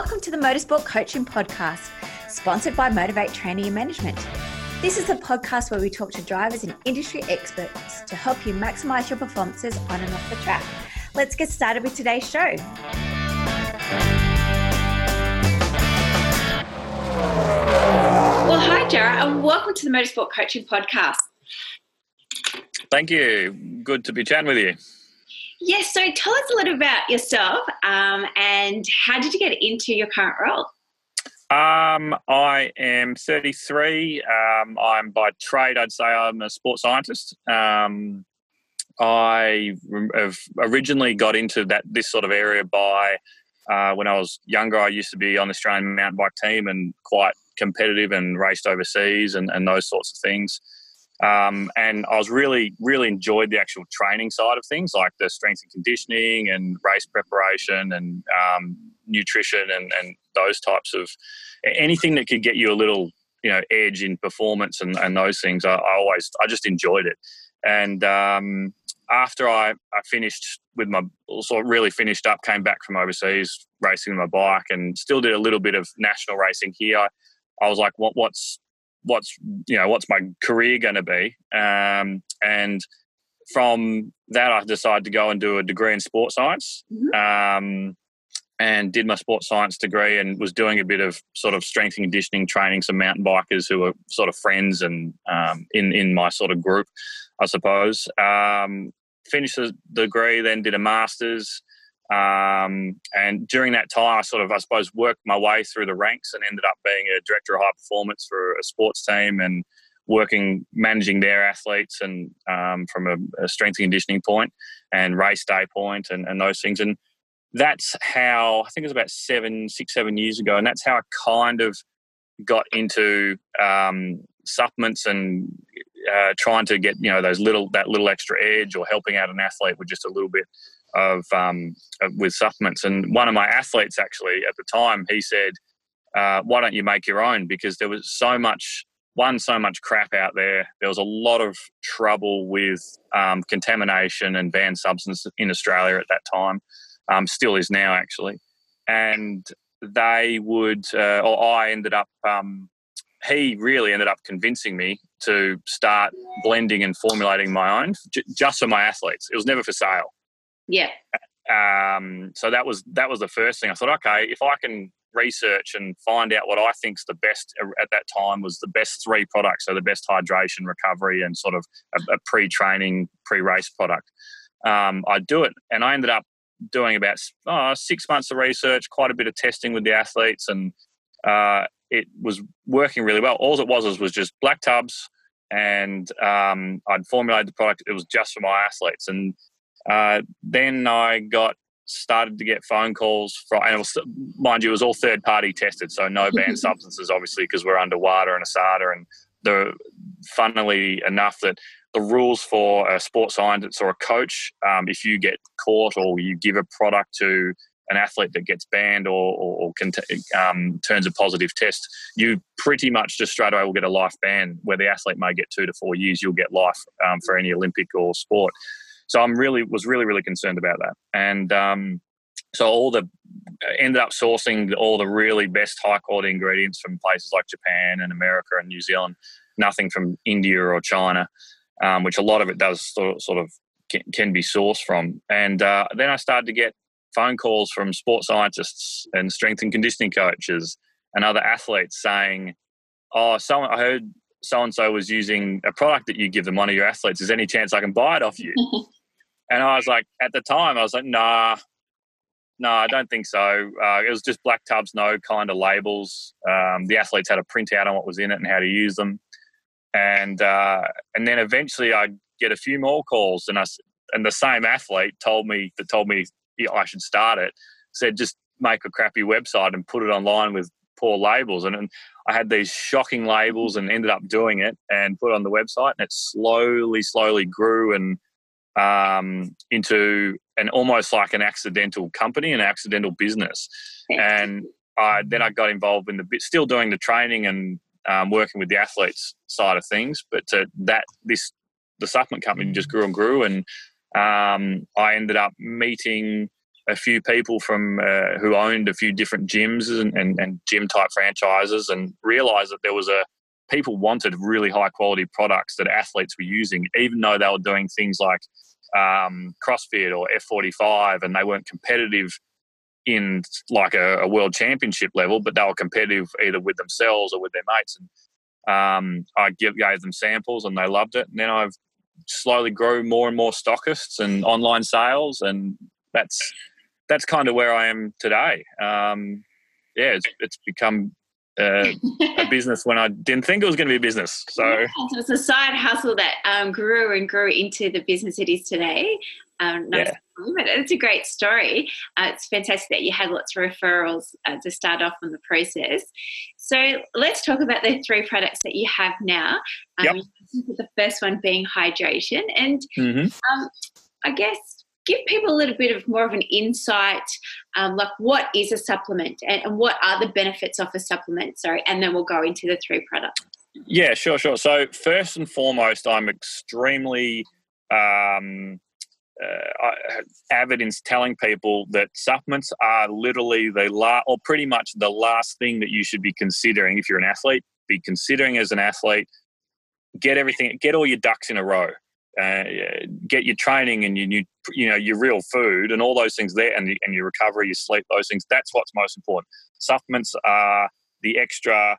Welcome to the Motorsport Coaching Podcast, sponsored by Motivate Training and Management. This is a podcast where we talk to drivers and industry experts to help you maximize your performances on and off the track. Let's get started with today's show. Well, hi, Jarrah, and welcome to the Motorsport Coaching Podcast. Thank you. Good to be chatting with you. Yes, so tell us a little about yourself um, and how did you get into your current role? Um, I am 33. Um, I'm by trade, I'd say I'm a sports scientist. Um, I have originally got into that this sort of area by uh, when I was younger. I used to be on the Australian mountain bike team and quite competitive and raced overseas and, and those sorts of things. Um, and I was really, really enjoyed the actual training side of things, like the strength and conditioning and race preparation and um, nutrition and, and those types of anything that could get you a little, you know, edge in performance and, and those things. I, I always, I just enjoyed it. And um, after I, I finished with my, sort really finished up, came back from overseas racing my bike and still did a little bit of national racing here. I, I was like, what, what's what's you know what's my career going to be um, and from that i decided to go and do a degree in sports science mm-hmm. um, and did my sports science degree and was doing a bit of sort of strength and conditioning training some mountain bikers who were sort of friends and um, in in my sort of group i suppose um, finished the degree then did a master's um, and during that time, I sort of, I suppose, worked my way through the ranks and ended up being a director of high performance for a sports team and working, managing their athletes and um, from a, a, strength and conditioning point and race day point and, and those things. And that's how, I think it was about seven, six, seven years ago. And that's how I kind of got into um, supplements and uh, trying to get, you know, those little, that little extra edge or helping out an athlete with just a little bit of, um, with supplements. And one of my athletes actually at the time, he said, uh, "Why don't you make your own?" Because there was so much one, so much crap out there. There was a lot of trouble with um, contamination and banned substance in Australia at that time. Um, still is now actually, and they would, uh, or I ended up. Um, he really ended up convincing me to start blending and formulating my own j- just for my athletes. It was never for sale. Yeah. Um, so that was that was the first thing. I thought, okay, if I can research and find out what I think's the best at that time was the best three products, so the best hydration, recovery, and sort of a, a pre-training, pre-race product. Um, I'd do it, and I ended up doing about oh, six months of research, quite a bit of testing with the athletes, and uh, it was working really well. All it was was, was just black tubs, and um, I'd formulated the product. It was just for my athletes, and uh, then I got started to get phone calls from, and it was, mind you, it was all third party tested, so no banned substances, obviously, because we're under WADA and ASADA. And the funnily enough, that the rules for a sports scientist or a coach, um, if you get caught or you give a product to an athlete that gets banned or, or, or um, turns a positive test, you pretty much just straight away will get a life ban. Where the athlete may get two to four years, you'll get life um, for any Olympic or sport. So I'm really was really really concerned about that, and um, so all the ended up sourcing all the really best high quality ingredients from places like Japan and America and New Zealand. Nothing from India or China, um, which a lot of it does sort of, sort of can, can be sourced from. And uh, then I started to get phone calls from sports scientists and strength and conditioning coaches and other athletes saying, "Oh, someone I heard so and so was using a product that you give them one of your athletes. Is any chance I can buy it off you?" And I was like, at the time, I was like, nah, no, nah, I don't think so. Uh, it was just black tubs, no kind of labels. Um, the athletes had a printout on what was in it and how to use them. And uh, and then eventually I get a few more calls, and I and the same athlete told me that told me I should start it. Said just make a crappy website and put it online with poor labels. And, and I had these shocking labels and ended up doing it and put it on the website, and it slowly, slowly grew and um, into an almost like an accidental company, an accidental business. And I, then I got involved in the bit, still doing the training and um, working with the athletes side of things. But to that, this the supplement company just grew and grew, and um, I ended up meeting a few people from uh, who owned a few different gyms and, and, and gym type franchises and realized that there was a people wanted really high quality products that athletes were using, even though they were doing things like um, CrossFit or F45 and they weren't competitive in like a, a, world championship level, but they were competitive either with themselves or with their mates. And um, I give, gave them samples and they loved it. And then I've slowly grew more and more stockists and online sales, and that's that's kind of where I am today. Um, yeah, it's, it's become uh, a business when I didn't think it was going to be a business. So, yeah, so it's a side hustle that um, grew and grew into the business it is today. Um, yeah. It's a great story. Uh, it's fantastic that you had lots of referrals uh, to start off on the process. So let's talk about the three products that you have now. Um, yep. The first one being hydration, and mm-hmm. um, I guess give people a little bit of more of an insight, um, like what is a supplement and, and what are the benefits of a supplement. Sorry, and then we'll go into the three products. Yeah, sure, sure. So first and foremost, I'm extremely um, uh, avid in telling people that supplements are literally the la- or pretty much the last thing that you should be considering if you're an athlete. Be considering as an athlete. Get everything. Get all your ducks in a row. Uh, get your training and your you know your real food and all those things there, and, and your recovery, your sleep, those things. That's what's most important. Supplements are the extra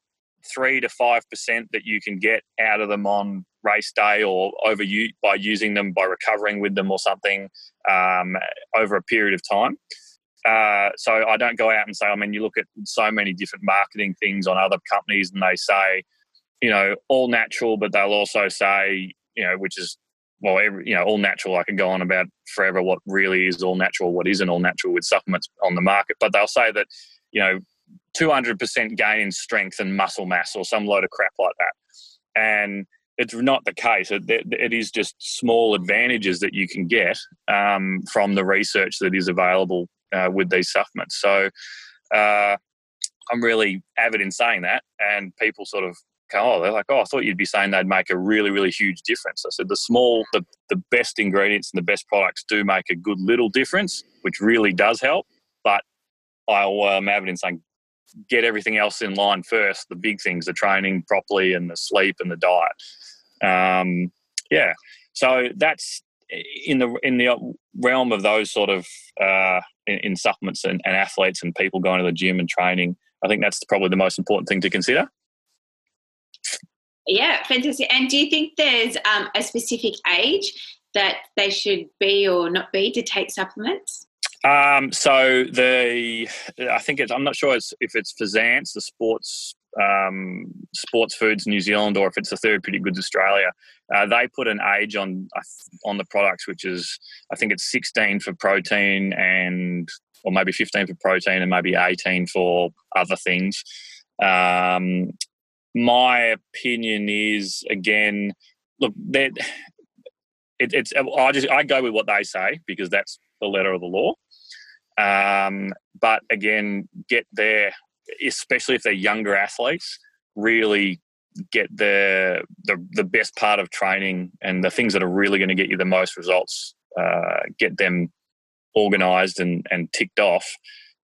three to five percent that you can get out of them on race day or over you by using them by recovering with them or something um, over a period of time. Uh, so I don't go out and say, I mean, you look at so many different marketing things on other companies and they say, you know, all natural, but they'll also say, you know, which is well, every, you know, all natural. I can go on about forever what really is all natural, what isn't all natural with supplements on the market. But they'll say that, you know, 200% gain in strength and muscle mass or some load of crap like that. And it's not the case. It, it is just small advantages that you can get um, from the research that is available uh, with these supplements. So uh, I'm really avid in saying that, and people sort of oh, they're like, oh, I thought you'd be saying they'd make a really, really huge difference. I said the small, the, the best ingredients and the best products do make a good little difference, which really does help. But I'm avid in saying get everything else in line first. The big things, the training properly, and the sleep and the diet. Um, yeah, so that's in the in the realm of those sort of uh, in, in, supplements and, and athletes and people going to the gym and training. I think that's probably the most important thing to consider. Yeah, fantastic. And do you think there's um, a specific age that they should be or not be to take supplements? Um, so the I think it's I'm not sure it's, if it's FSANZ, the sports um, Sports Foods New Zealand, or if it's the Therapeutic Goods Australia. Uh, they put an age on on the products, which is I think it's 16 for protein and or maybe 15 for protein and maybe 18 for other things. Um, my opinion is again, look, that it, it's I just I go with what they say because that's the letter of the law. Um, but again, get there, especially if they're younger athletes, really get the, the the best part of training and the things that are really going to get you the most results. Uh, get them organized and, and ticked off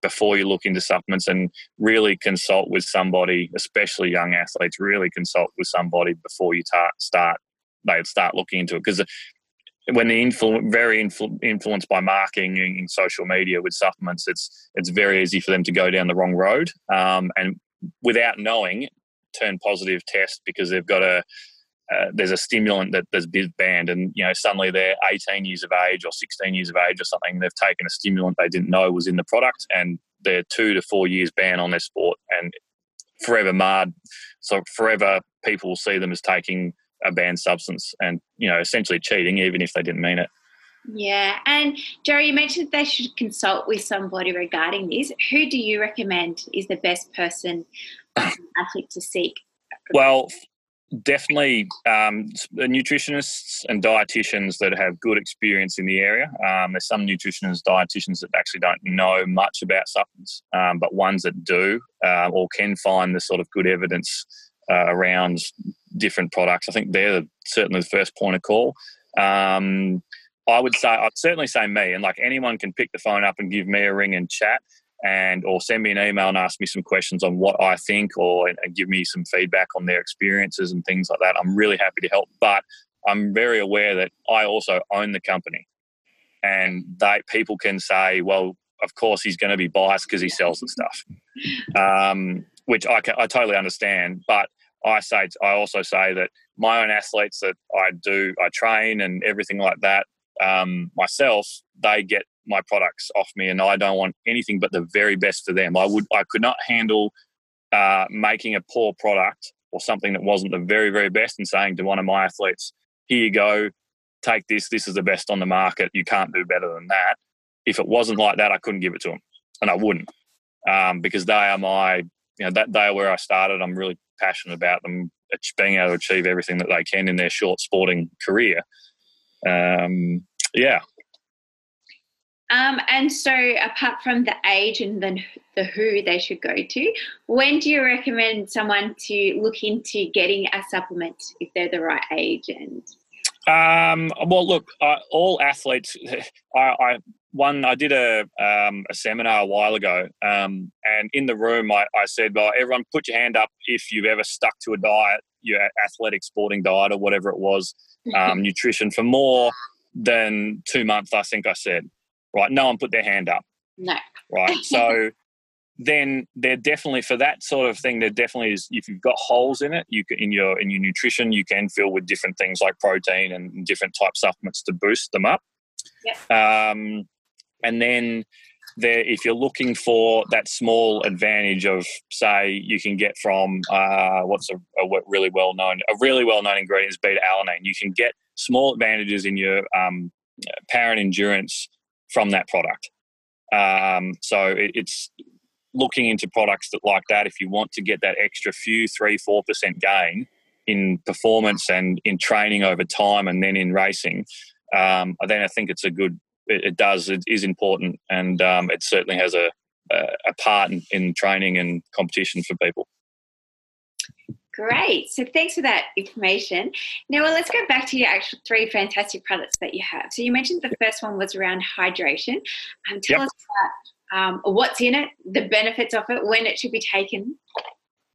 before you look into supplements and really consult with somebody, especially young athletes, really consult with somebody before you start, start they start looking into it. Because when they're influ- very influ- influenced by marketing and social media with supplements, it's it's very easy for them to go down the wrong road um, and without knowing turn positive test because they've got a uh, there's a stimulant that there's banned and you know suddenly they're 18 years of age or 16 years of age or something they've taken a stimulant they didn't know was in the product and they're two to four years ban on their sport and forever marred so forever people will see them as taking a banned substance and you know essentially cheating even if they didn't mean it. Yeah and jerry you mentioned they should consult with somebody regarding this. Who do you recommend is the best person um, athlete to seek? Well definitely um, nutritionists and dietitians that have good experience in the area. Um, there's some nutritionists, dietitians that actually don't know much about supplements, um, but ones that do uh, or can find the sort of good evidence uh, around different products. I think they're certainly the first point of call. Um, I would say I'd certainly say me, and like anyone can pick the phone up and give me a ring and chat, and or send me an email and ask me some questions on what I think, or and give me some feedback on their experiences and things like that. I'm really happy to help, but I'm very aware that I also own the company, and they people can say, well, of course he's going to be biased because he sells the stuff, um, which I, can, I totally understand, but I say I also say that my own athletes that I do I train and everything like that um, myself they get my products off me and I don't want anything but the very best for them. I would I could not handle uh, making a poor product or something that wasn't the very very best and saying to one of my athletes here you go take this this is the best on the market you can't do better than that if it wasn't like that I couldn't give it to them and I wouldn't um, because they are my you know that they are where I started I'm really passionate about them being able to achieve everything that they can in their short sporting career. Um, yeah. Um, and so, apart from the age and then the who they should go to, when do you recommend someone to look into getting a supplement if they're the right age and um, well, look, uh, all athletes. I, I, one I did a um, a seminar a while ago, um, and in the room I, I said, "Well, everyone, put your hand up if you've ever stuck to a diet, your athletic sporting diet or whatever it was, um, nutrition for more than two months." I think I said, right? No one put their hand up. No. Right. So then they're definitely for that sort of thing there definitely is if you've got holes in it you can in your in your nutrition you can fill with different things like protein and different type supplements to boost them up yep. um, and then there, if you're looking for that small advantage of, say, you can get from uh, what's a, a, really well known, a really well known ingredient is beta alanine. You can get small advantages in your um, power and endurance from that product. Um, so it, it's looking into products that like that. If you want to get that extra few, three, four percent gain in performance and in training over time, and then in racing, um, then I think it's a good it, it does it is important, and um, it certainly has a a, part in, in training and competition for people. Great. So thanks for that information. Now, well, let's go back to your actual three fantastic products that you have. So you mentioned the first one was around hydration. Um, tell yep. us about um, what's in it, the benefits of it, when it should be taken.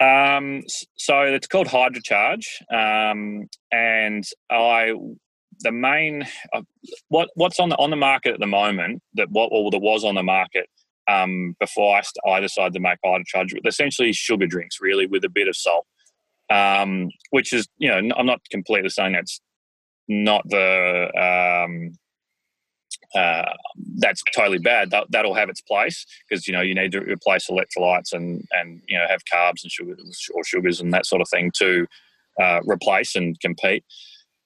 Um, so it's called HydroCharge, um, and I the main uh, what what's on the on the market at the moment that what or that was on the market um, before I, I decided to make HydroCharge with essentially sugar drinks really with a bit of salt um, which is you know I'm not completely saying that's not the um, uh, that's totally bad. That, that'll have its place because you know you need to replace electrolytes and and you know have carbs and sugars or sugars and that sort of thing to uh, replace and compete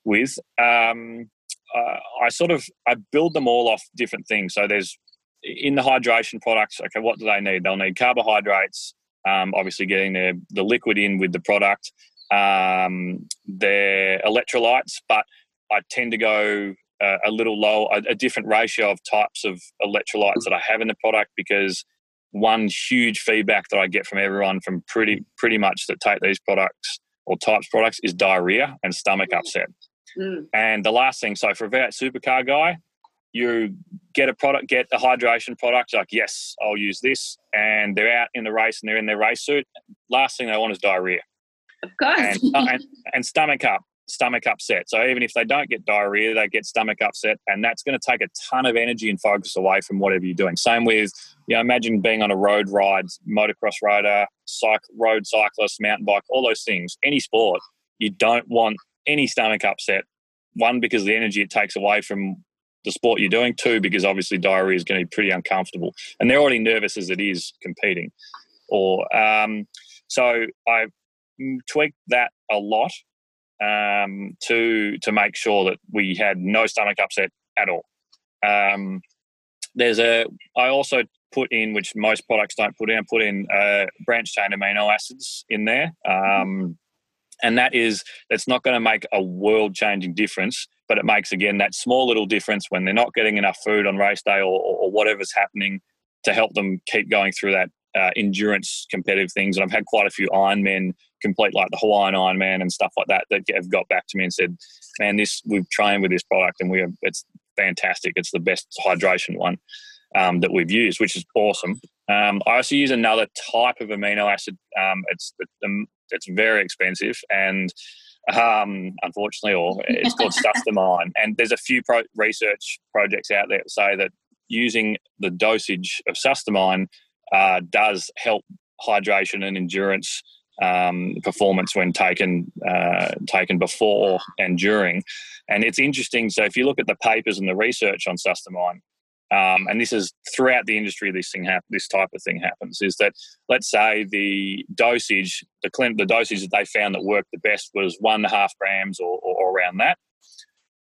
with. Um, uh, I sort of I build them all off different things. So there's in the hydration products. Okay, what do they need? They'll need carbohydrates. Um, obviously, getting the the liquid in with the product. Um, their electrolytes, but I tend to go uh, a little low, a, a different ratio of types of electrolytes that I have in the product because one huge feedback that I get from everyone from pretty pretty much that take these products or types products is diarrhea and stomach upset. Mm. And the last thing, so for a V8 supercar guy, you get a product, get a hydration product, like, yes, I'll use this. And they're out in the race and they're in their race suit. Last thing they want is diarrhea. Of course. And, uh, and, and stomach up, stomach upset. So even if they don't get diarrhea, they get stomach upset. And that's going to take a ton of energy and focus away from whatever you're doing. Same with, you know, imagine being on a road ride, motocross rider, cycle, road cyclist, mountain bike, all those things, any sport. You don't want any stomach upset. One, because the energy it takes away from the sport you're doing. Two, because obviously diarrhea is going to be pretty uncomfortable, and they're already nervous as it is competing. Or um, so I tweaked that a lot um, to to make sure that we had no stomach upset at all. Um, there's a I also put in which most products don't put in. I put in uh, branch chain amino acids in there. Um, and that is that's not going to make a world changing difference but it makes again that small little difference when they're not getting enough food on race day or, or whatever's happening to help them keep going through that uh, endurance competitive things and i've had quite a few ironmen complete like the hawaiian ironman and stuff like that that have got back to me and said man this we've trained with this product and we have it's fantastic. It's the best hydration one um, that we've used, which is awesome. Um, I also use another type of amino acid. Um, it's it's very expensive and um, unfortunately, or it's called Sustamine. And there's a few pro- research projects out there that say that using the dosage of Sustamine uh, does help hydration and endurance um, performance when taken uh, taken before and during. And it's interesting. So if you look at the papers and the research on Sustamine, um, and this is throughout the industry, this thing hap- this type of thing happens. Is that let's say the dosage, the clin- the dosage that they found that worked the best was one and a half grams or, or, or around that.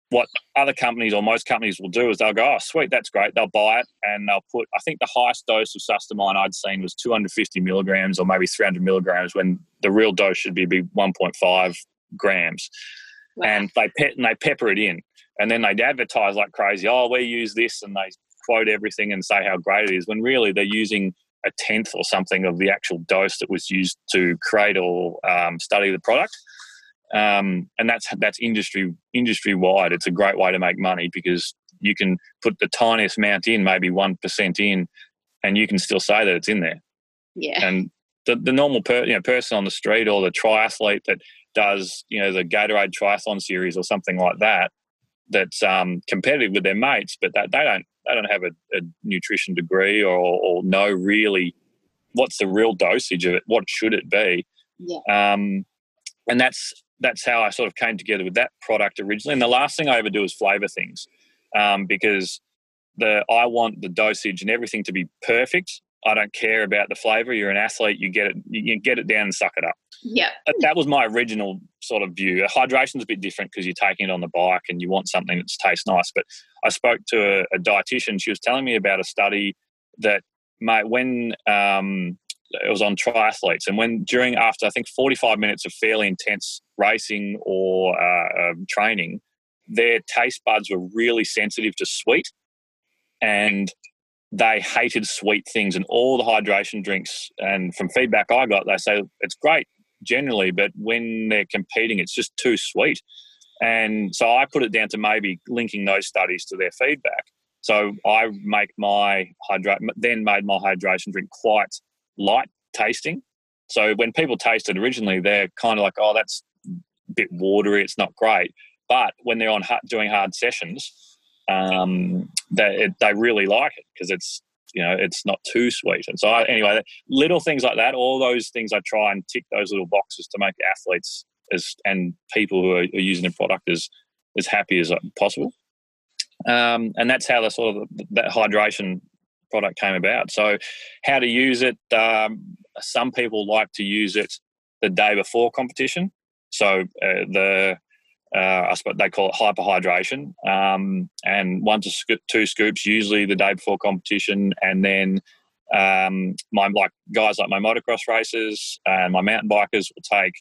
What other companies or most companies will do is they'll go, oh, sweet, that's great. They'll buy it and they'll put, I think the highest dose of Sustamine I'd seen was 250 milligrams or maybe 300 milligrams when the real dose should be 1.5 grams. Wow. And they pe- and they pepper it in and then they'd advertise like crazy. Oh, we use this, and they quote everything and say how great it is when really they're using a tenth or something of the actual dose that was used to create or um, study the product. Um, and that's that's industry industry wide. It's a great way to make money because you can put the tiniest amount in, maybe one percent in, and you can still say that it's in there. Yeah. And the, the normal per, you know, person on the street or the triathlete that does you know the Gatorade Triathlon Series or something like that, that's um, competitive with their mates, but that they don't they don't have a, a nutrition degree or, or, know really what's the real dosage of it. What should it be? Yeah. Um, and that's that's how I sort of came together with that product originally. And the last thing I ever do is flavor things um, because the I want the dosage and everything to be perfect. I don't care about the flavor. You're an athlete. You get it. You get it down and suck it up. Yeah. That was my original sort of view. Hydration's a bit different because you're taking it on the bike and you want something that tastes nice. But I spoke to a, a dietitian. She was telling me about a study that mate, when um, it was on triathletes and when during after I think 45 minutes of fairly intense racing or uh, um, training, their taste buds were really sensitive to sweet and they hated sweet things and all the hydration drinks. And from feedback i got they say it's great generally but when they're competing it's just too sweet. And so i put it down to maybe linking those studies to their feedback. So i make my hydrate then made my hydration drink quite light tasting. So when people taste it originally they're kind of like oh that's a bit watery it's not great. But when they're on doing hard sessions um, they they really like it because it's you know it's not too sweet. And so I, anyway, little things like that, all those things I try and tick those little boxes to make athletes as and people who are, are using the product as as happy as possible. Um, and that's how the sort of that hydration product came about. So, how to use it? Um, some people like to use it the day before competition. So uh, the uh, I suppose they call it hyperhydration, um, and one to sc- two scoops usually the day before competition, and then um, my like guys like my motocross racers and my mountain bikers will take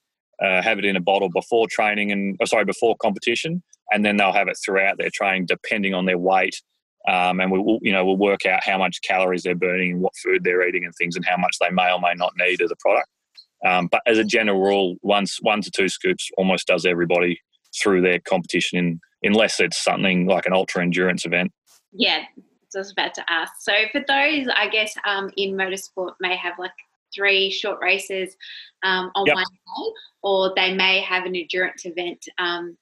uh, have it in a bottle before training and oh, sorry before competition, and then they'll have it throughout their training depending on their weight. Um, and we'll you know we'll work out how much calories they're burning and what food they're eating and things and how much they may or may not need of the product. Um, but as a general rule, once one to two scoops almost does everybody through their competition, in, unless it's something like an ultra endurance event. Yeah, I was about to ask. So for those, I guess um, in motorsport may have like three short races um, on yep. one day, or they may have an endurance event. Um,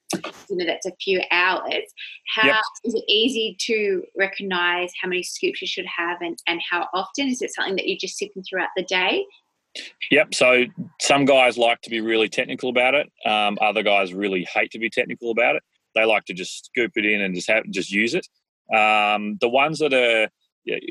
you know, that's a few hours. How yep. is it easy to recognise how many scoops you should have, and and how often? Is it something that you're just sipping throughout the day? Yep. So some guys like to be really technical about it. Um, other guys really hate to be technical about it. They like to just scoop it in and just have just use it. Um, the ones that are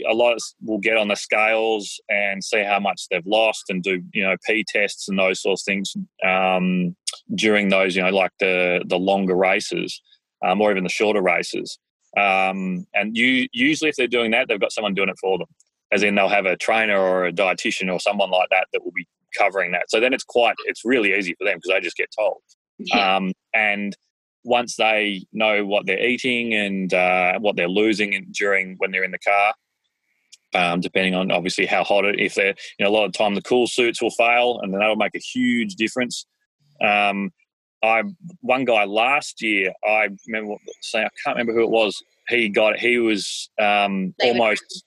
a lot will get on the scales and see how much they've lost and do you know p tests and those sorts of things um, during those you know like the the longer races um, or even the shorter races. Um, and you usually if they're doing that, they've got someone doing it for them as in they'll have a trainer or a dietitian or someone like that that will be covering that. So then it's quite, it's really easy for them because they just get told. Yeah. Um, and once they know what they're eating and uh, what they're losing during when they're in the car, um, depending on obviously how hot it. If they're, you know, a lot of time the cool suits will fail, and then that'll make a huge difference. Um, I one guy last year, I remember saying I can't remember who it was he got it. he was um, almost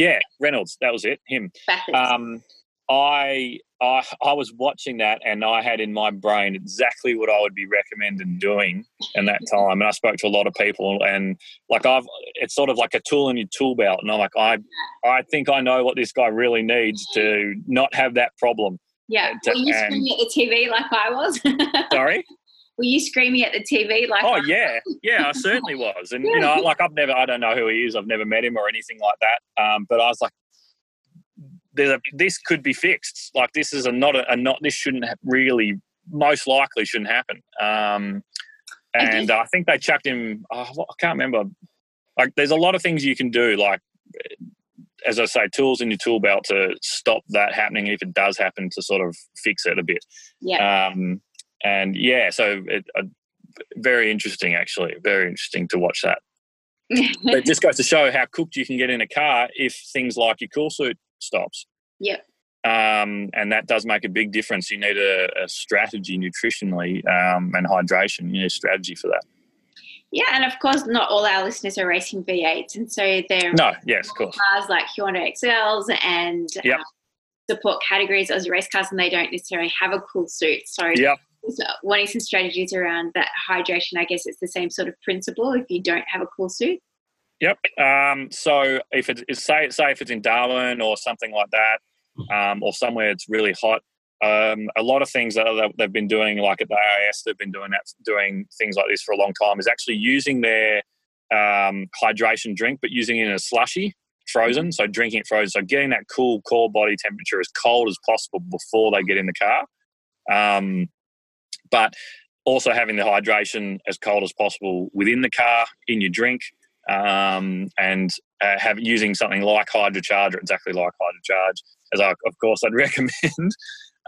yeah Reynolds that was it him. Um, I I I was watching that and I had in my brain exactly what I would be recommended doing in that time and I spoke to a lot of people and like I've it's sort of like a tool in your tool belt and I'm like I I think I know what this guy really needs to not have that problem. Yeah to, were you screaming at the TV like I was. Sorry were you screaming at the TV like? Oh yeah, yeah, I certainly was, and you know, like I've never, I don't know who he is, I've never met him or anything like that. Um, but I was like, there's a, this could be fixed. Like this is a not a, a not this shouldn't have really, most likely shouldn't happen. Um, and I think they chucked him. Oh, I can't remember. Like there's a lot of things you can do, like as I say, tools in your tool belt to stop that happening if it does happen to sort of fix it a bit. Yeah. Um, and yeah, so it, uh, very interesting, actually, very interesting to watch that. but it just goes to show how cooked you can get in a car if things like your cool suit stops. Yep. Um, and that does make a big difference. You need a, a strategy nutritionally um, and hydration. You need a strategy for that. Yeah, and of course, not all our listeners are racing V8s, and so they're no, yes, of course, cars like Hyundai Excels and yep. uh, support categories as race cars, and they don't necessarily have a cool suit. So yep wanting some strategies around that hydration. I guess it's the same sort of principle if you don't have a cool suit. Yep. Um, so if it's say say if it's in Darwin or something like that, um, or somewhere it's really hot, um, a lot of things that they've been doing, like at the AIS, they've been doing that, doing things like this for a long time, is actually using their um, hydration drink, but using it in a slushy, frozen. So drinking it frozen. So getting that cool core body temperature as cold as possible before they get in the car. Um, but also having the hydration as cold as possible within the car in your drink um, and uh, have using something like hydrocharge or exactly like hydrocharge as I, of course i'd recommend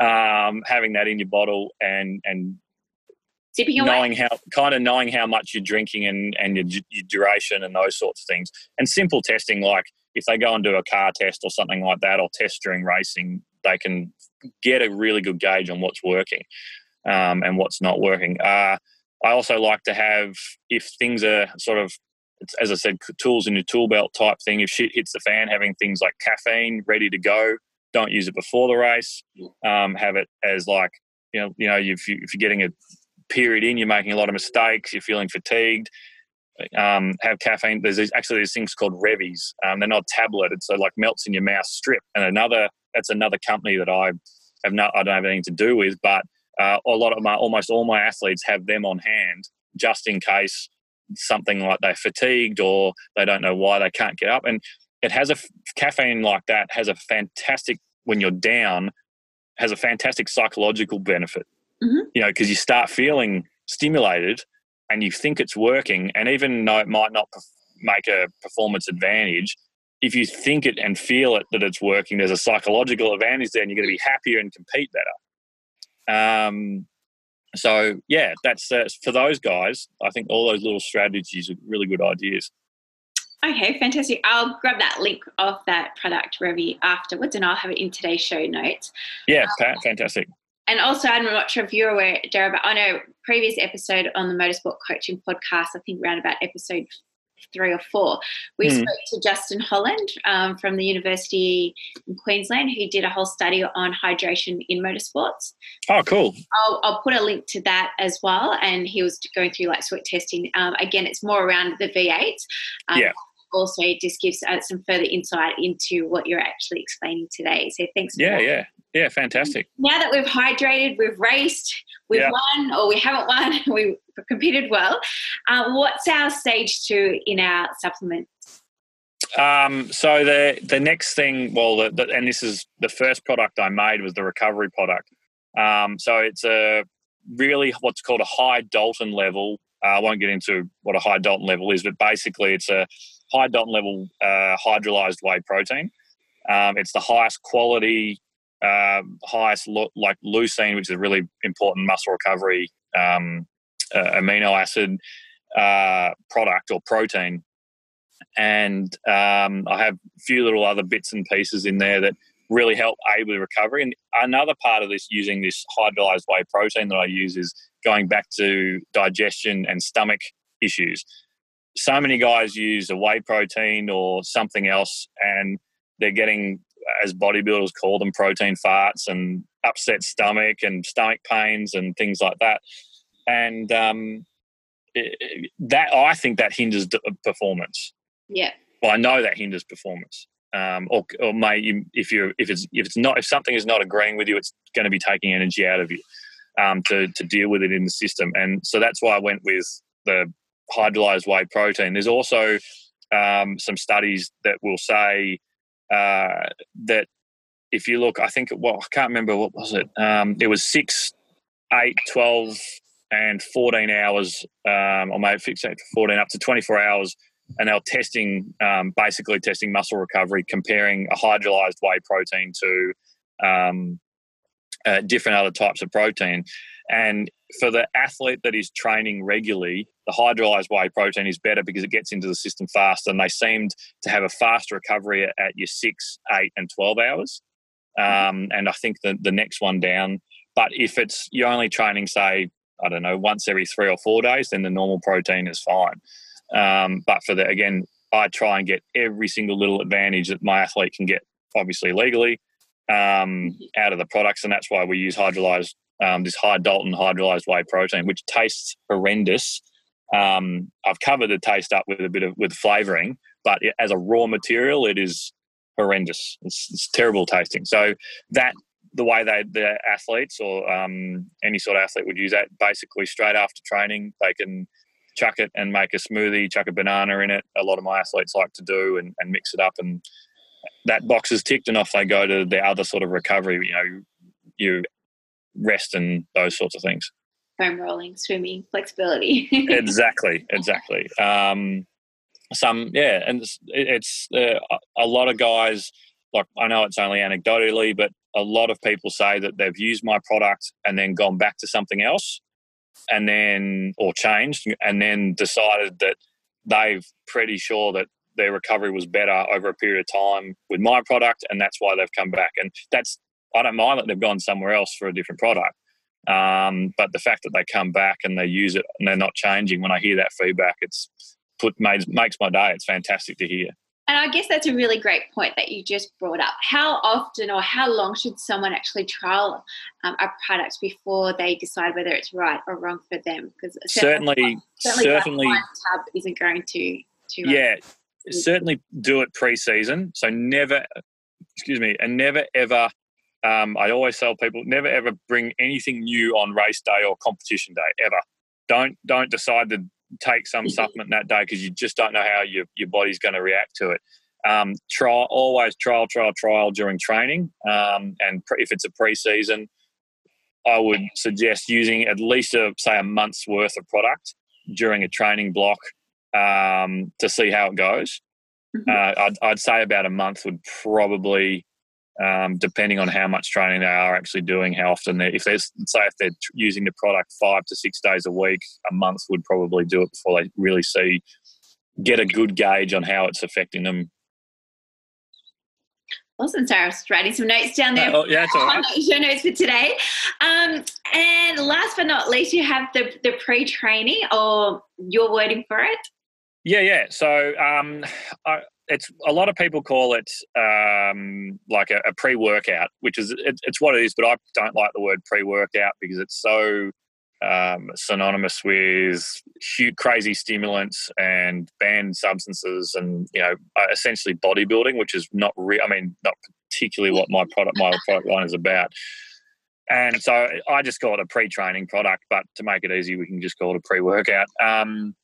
um, having that in your bottle and and Sipping knowing how kind of knowing how much you're drinking and and your, your duration and those sorts of things. And simple testing like if they go and do a car test or something like that or test during racing they can get a really good gauge on what's working um, and what's not working. Uh, I also like to have, if things are sort of, as I said, tools in your tool belt type thing. If shit hits the fan, having things like caffeine ready to go. Don't use it before the race. Um, have it as like you know, you know, if, you, if you're getting a period in, you're making a lot of mistakes. You're feeling fatigued. Um, have caffeine. There's these, actually these things called Revvies. Um, they're not tablet. It's so like melts in your mouth strip. And another that's another company that I have not I don't have anything to do with, but uh, a lot of my almost all my athletes have them on hand just in case something like they're fatigued or they don't know why they can't get up. And it has a caffeine like that has a fantastic when you're down has a fantastic psychological benefit. Mm-hmm. You know, because you start feeling stimulated and you think it's working, and even though it might not make a performance advantage, if you think it and feel it that it's working, there's a psychological advantage there, and you're going to be happier and compete better. Um, so yeah, that's uh, for those guys. I think all those little strategies are really good ideas. Okay, fantastic. I'll grab that link of that product review afterwards, and I'll have it in today's show notes. Yeah, um, fantastic. And also, I'm not sure if you're aware, Dara, but on a previous episode on the Motorsport Coaching Podcast, I think around about episode three or four. We mm. spoke to Justin Holland um, from the University in Queensland, who did a whole study on hydration in motorsports. Oh, cool. I'll, I'll put a link to that as well. And he was going through like sweat testing. Um, again, it's more around the V8. Um, yeah also it just gives uh, some further insight into what you're actually explaining today. So thanks. yeah, that. yeah, yeah, fantastic. Now that we've hydrated, we've raced, we've yeah. won or we haven't won, we competed well. Uh, what's our stage two in our supplement? Um, so the the next thing, well, the, the, and this is the first product I made was the recovery product. Um, so it's a really what's called a high Dalton level. Uh, I won't get into what a high Dalton level is, but basically it's a high Dalton level uh, hydrolyzed whey protein. Um, it's the highest quality, uh, highest lo- like leucine, which is a really important muscle recovery um, uh, amino acid uh, product or protein. And um, I have a few little other bits and pieces in there that really help aid with recovery. And another part of this using this hydrolyzed whey protein that I use is going back to digestion and stomach issues. so many guys use a whey protein or something else, and they're getting, as bodybuilders call them, protein farts and upset stomach and stomach pains and things like that. And um, it, that I think that hinders performance. Yeah. Well, I know that hinders performance. Um, or, or may if you if it's if it's not if something is not agreeing with you, it's going to be taking energy out of you um, to to deal with it in the system. And so that's why I went with the hydrolyzed whey protein. There's also um, some studies that will say uh, that if you look, I think, well, I can't remember what was it. Um, it was six, eight, 12, and 14 hours, um, or maybe fixate for 14 up to 24 hours. And they were testing, um, basically testing muscle recovery, comparing a hydrolyzed whey protein to um, uh, different other types of protein. And for the athlete that is training regularly, the hydrolyzed whey protein is better because it gets into the system faster. And they seemed to have a faster recovery at, your six, eight, and 12 hours. Um, and I think the, the next one down. But if it's you're only training, say, I don't know, once every three or four days, then the normal protein is fine. Um, but for the again, I try and get every single little advantage that my athlete can get, obviously legally, um, out of the products, and that's why we use hydrolyzed um, this high Dalton hydrolyzed whey protein, which tastes horrendous. Um, I've covered the taste up with a bit of with flavoring, but it, as a raw material, it is horrendous. It's, it's, terrible tasting. So that the way they the athletes or um, any sort of athlete would use that basically straight after training, they can chuck it and make a smoothie, chuck a banana in it. A lot of my athletes like to do and, and mix it up and that box is ticked and off they go to the other sort of recovery, you know, you rest and those sorts of things. Foam rolling, swimming, flexibility. exactly, exactly. Um, some, yeah, and it's, it's uh, a lot of guys, like I know it's only anecdotally, but a lot of people say that they've used my product and then gone back to something else and then, or changed, and then decided that they've pretty sure that their recovery was better over a period of time with my product, and that's why they've come back. And that's I don't mind that they've gone somewhere else for a different product. Um, but the fact that they come back and they use it and they're not changing, when I hear that feedback, it's put made, makes my day. It's fantastic to hear. And I guess that's a really great point that you just brought up. How often or how long should someone actually trial um, a product before they decide whether it's right or wrong for them? Because certainly, certainly, certainly, tab isn't going to. to yeah, certainly do it pre-season. So never, excuse me, and never ever. Um, I always tell people never ever bring anything new on race day or competition day ever. Don't don't decide to take some mm-hmm. supplement that day because you just don't know how your your body's going to react to it. Um, try always trial trial trial during training, um, and pre, if it's a pre-season, I would suggest using at least a say a month's worth of product during a training block um, to see how it goes. Mm-hmm. Uh, I'd, I'd, say about a month would probably, um, depending on how much training they are actually doing, how often they if they're say if they're using the product five to six days a week, a month would probably do it before they really see get a good gauge on how it's affecting them. Awesome. Sorry, I was writing some notes down there. Oh, yeah, it's all right. Show notes for today. Um, and last but not least, you have the, the pre training or your wording for it. Yeah, yeah. So um, I, it's a lot of people call it um, like a, a pre-workout, which is it, it's what it is. But I don't like the word pre-workout because it's so um, synonymous with huge, crazy stimulants and banned substances, and you know, uh, essentially bodybuilding, which is not real. I mean, not particularly what my product my product line is about. And so I just call it a pre-training product, but to make it easy, we can just call it a pre-workout. Um,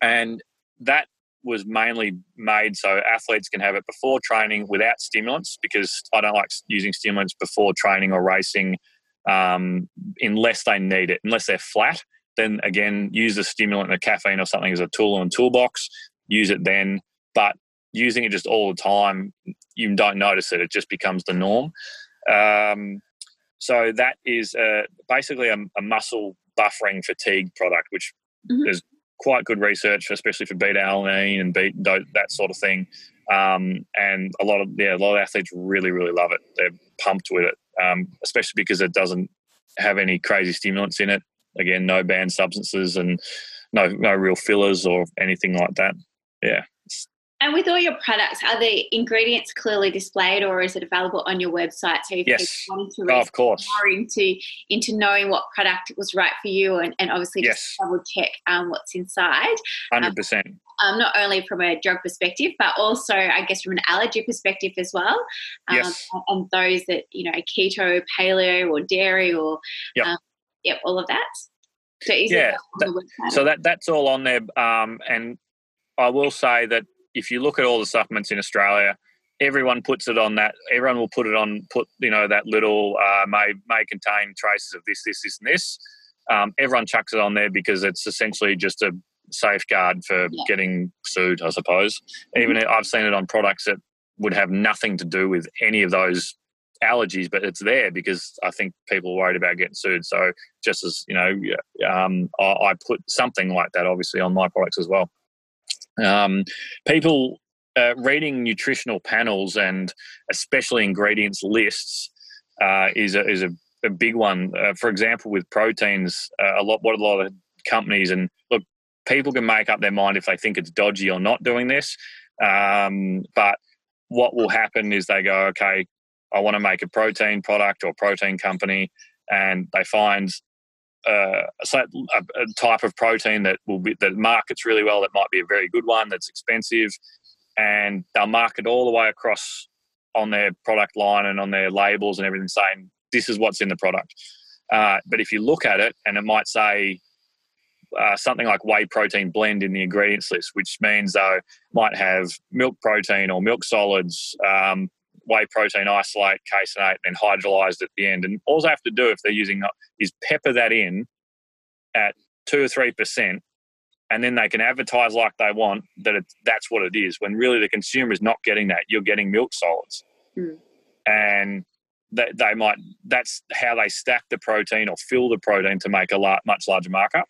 and that was mainly made so athletes can have it before training without stimulants because I don't like using stimulants before training or racing um, unless they need it, unless they're flat. Then again, use the stimulant, the caffeine or something as a tool in a toolbox. Use it then, but using it just all the time, you don't notice it. It just becomes the norm. Um, so that is uh, basically a, a, muscle buffering fatigue product, which mm-hmm. is quite good research, especially for beta alanine and beta, that sort of thing. Um, and a lot of yeah, a lot of athletes really really love it. They're pumped with it, um, especially because it doesn't have any crazy stimulants in it. Again, no banned substances, and no no real fillers or anything like that. Yeah. And with all your products, are the ingredients clearly displayed, or is it available on your website? So if yes. you want to read oh, of course. more into into knowing what product was right for you, and, and obviously yes. just double check um, what's inside. Hundred um, percent. Um, not only from a drug perspective, but also I guess from an allergy perspective as well. Um, yes. And those that you know keto, paleo, or dairy, or yep, um, yep all of that. So yeah, that, so that that's all on there. Um, and I will say that if you look at all the supplements in Australia, everyone puts it on that. Everyone will put it on. Put you know that little uh, may may contain traces of this, this, this, and this. Um, everyone chucks it on there because it's essentially just a safeguard for yeah. getting sued, I suppose. Mm-hmm. Even I've seen it on products that would have nothing to do with any of those allergies, but it's there because I think people are worried about getting sued. So just as you know, um, I, I put something like that obviously on my products as well. Um, people uh, reading nutritional panels and especially ingredients lists uh, is a, is a, a big one. Uh, for example, with proteins, uh, a lot what a lot of companies and look, people can make up their mind if they think it's dodgy or not doing this. Um, but what will happen is they go, okay, I want to make a protein product or protein company, and they find uh, a, a, type of protein that will be that markets really well. That might be a very good one. That's expensive, and they'll market all the way across on their product line and on their labels and everything, saying this is what's in the product. Uh, but if you look at it, and it might say uh, something like whey protein blend in the ingredients list, which means though might have milk protein or milk solids, um, whey protein isolate, caseinate, then hydrolyzed at the end. And all they have to do if they're using is pepper that in at two or three percent, and then they can advertise like they want that it, that's what it is. When really the consumer is not getting that, you're getting milk solids, mm. and they, they might that's how they stack the protein or fill the protein to make a lot, much larger markup.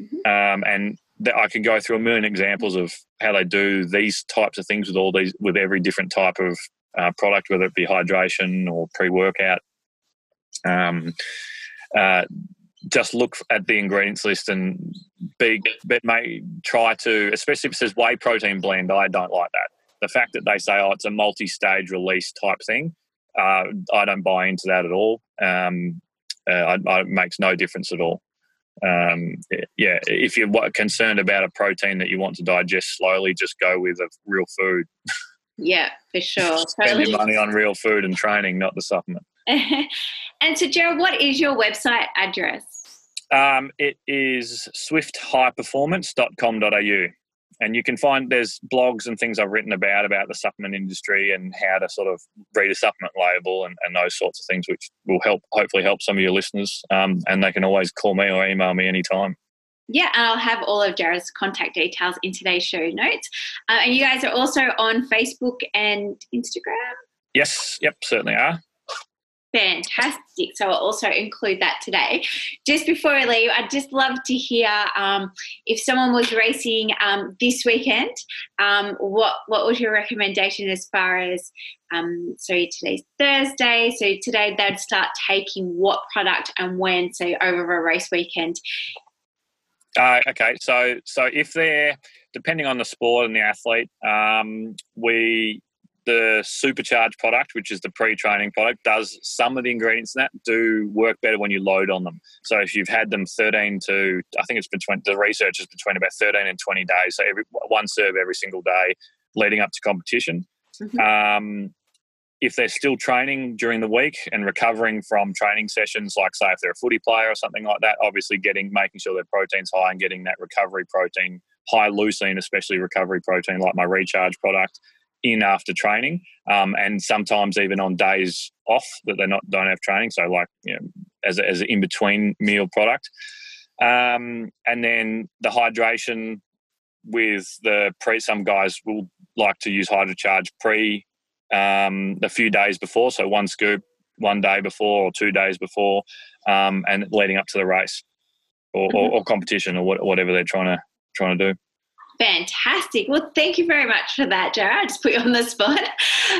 Mm-hmm. Um, and I can go through a million examples of how they do these types of things with all these with every different type of uh, product, whether it be hydration or pre workout. Um, uh, just look at the ingredients list and be, but may try to, especially if it says whey protein blend. I don't like that. The fact that they say, oh, it's a multi stage release type thing, uh, I don't buy into that at all. Um, uh, I, I, it makes no difference at all. Um, yeah, if you're concerned about a protein that you want to digest slowly, just go with a real food. Yeah, for sure. Spend totally. your money on real food and training, not the supplement. and so, Jared, what is your website address? Um, it is swifthighperformance.com.au. And you can find there's blogs and things I've written about about the supplement industry and how to sort of read a supplement label and, and those sorts of things, which will help hopefully help some of your listeners. Um, and they can always call me or email me anytime. Yeah, and I'll have all of Jared's contact details in today's show notes. Uh, and you guys are also on Facebook and Instagram? Yes, yep, certainly are. Fantastic. So I'll also include that today. Just before I leave, I'd just love to hear um, if someone was racing um, this weekend, um, what what was your recommendation as far as um, so today's Thursday. So today they'd start taking what product and when, so over a race weekend. Uh, okay, so so if they're depending on the sport and the athlete, um, we the supercharged product, which is the pre-training product, does some of the ingredients in that do work better when you load on them. So if you've had them 13 to, I think it's between the research is between about 13 and 20 days. So every one serve every single day leading up to competition. Mm-hmm. Um, if they're still training during the week and recovering from training sessions, like say if they're a footy player or something like that, obviously getting making sure their protein's high and getting that recovery protein, high leucine, especially recovery protein like my recharge product, in after training, um, and sometimes even on days off that they not don't have training. So like you know, as a, as an in between meal product, um, and then the hydration with the pre. Some guys will like to use hydrocharge pre um, a few days before. So one scoop one day before or two days before, um, and leading up to the race or, mm-hmm. or, or competition or what, whatever they're trying to trying to do. Fantastic. Well, thank you very much for that, Jared. I just put you on the spot.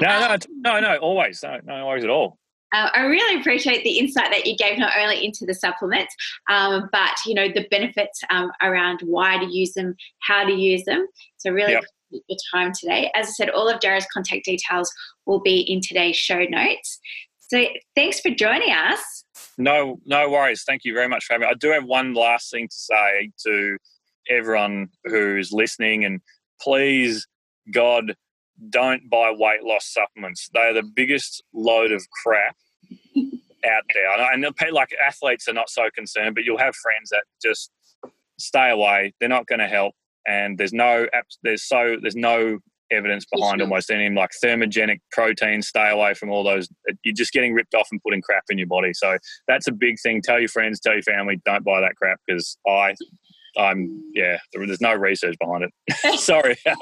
No, no, um, no, no, always. No, no worries at all. Uh, I really appreciate the insight that you gave, not only into the supplements, um, but you know the benefits um, around why to use them, how to use them. So really yep. Your time today. As I said, all of Jared's contact details will be in today's show notes. So thanks for joining us. No, no worries. Thank you very much for having me. I do have one last thing to say to everyone who's listening, and please, God, don't buy weight loss supplements. They are the biggest load of crap out there. And like athletes are not so concerned, but you'll have friends that just stay away. They're not going to help, and there's no there's so there's no evidence behind almost any like thermogenic proteins. Stay away from all those. You're just getting ripped off and putting crap in your body. So that's a big thing. Tell your friends, tell your family, don't buy that crap because I I'm yeah. There's no research behind it. Sorry, have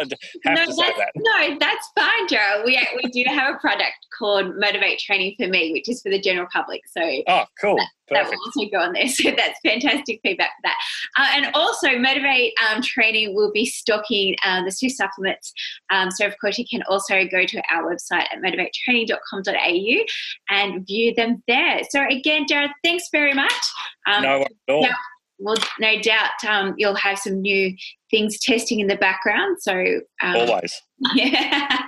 no, to say that. No, that's fine, Joe. We we do have a product called Motivate Training for Me, which is for the general public. So oh, cool. That, that will also go on there. So that's fantastic feedback for that. Uh, and also, Motivate um, Training will be stocking uh, the two supplements. Um, so of course, you can also go to our website at motivatetraining.com.au and view them there. So again, Jared, thanks very much. Um, no, at all. Now, well, no doubt um, you'll have some new things testing in the background. So um, always, yeah.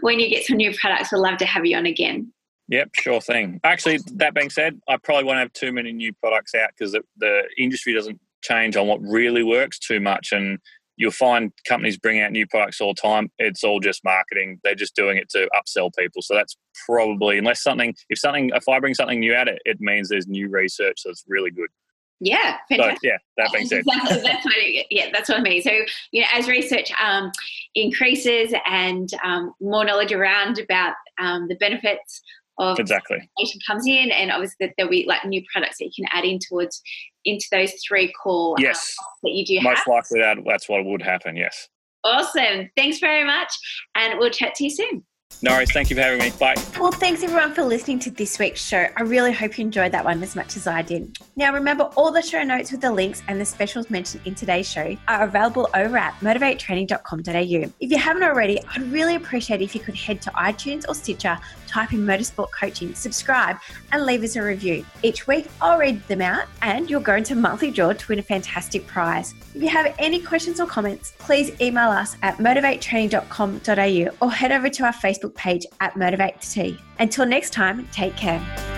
when you get some new products, we'd love to have you on again. Yep, sure thing. Actually, that being said, I probably won't have too many new products out because the, the industry doesn't change on what really works too much, and you'll find companies bring out new products all the time. It's all just marketing. They're just doing it to upsell people. So that's probably unless something if something if I bring something new out, it, it means there's new research that's really good. Yeah, fantastic. So, yeah, that being said. Exactly. that's what it, yeah, that's what I mean. So, you know, as research um, increases and um, more knowledge around about um, the benefits of exactly comes in, and obviously that there'll be like new products that you can add in towards into those three core uh, yes that you do. Most have. likely that that's what would happen. Yes. Awesome. Thanks very much, and we'll chat to you soon. No worries. Thank you for having me. Bye. Well, thanks everyone for listening to this week's show. I really hope you enjoyed that one as much as I did. Now, remember, all the show notes with the links and the specials mentioned in today's show are available over at motivatetraining.com.au. If you haven't already, I'd really appreciate if you could head to iTunes or Stitcher, type in Motorsport Coaching, subscribe, and leave us a review. Each week, I'll read them out and you'll go into monthly draw to win a fantastic prize. If you have any questions or comments, please email us at motivatetraining.com.au or head over to our Facebook page at Motivate. Until next time, take care.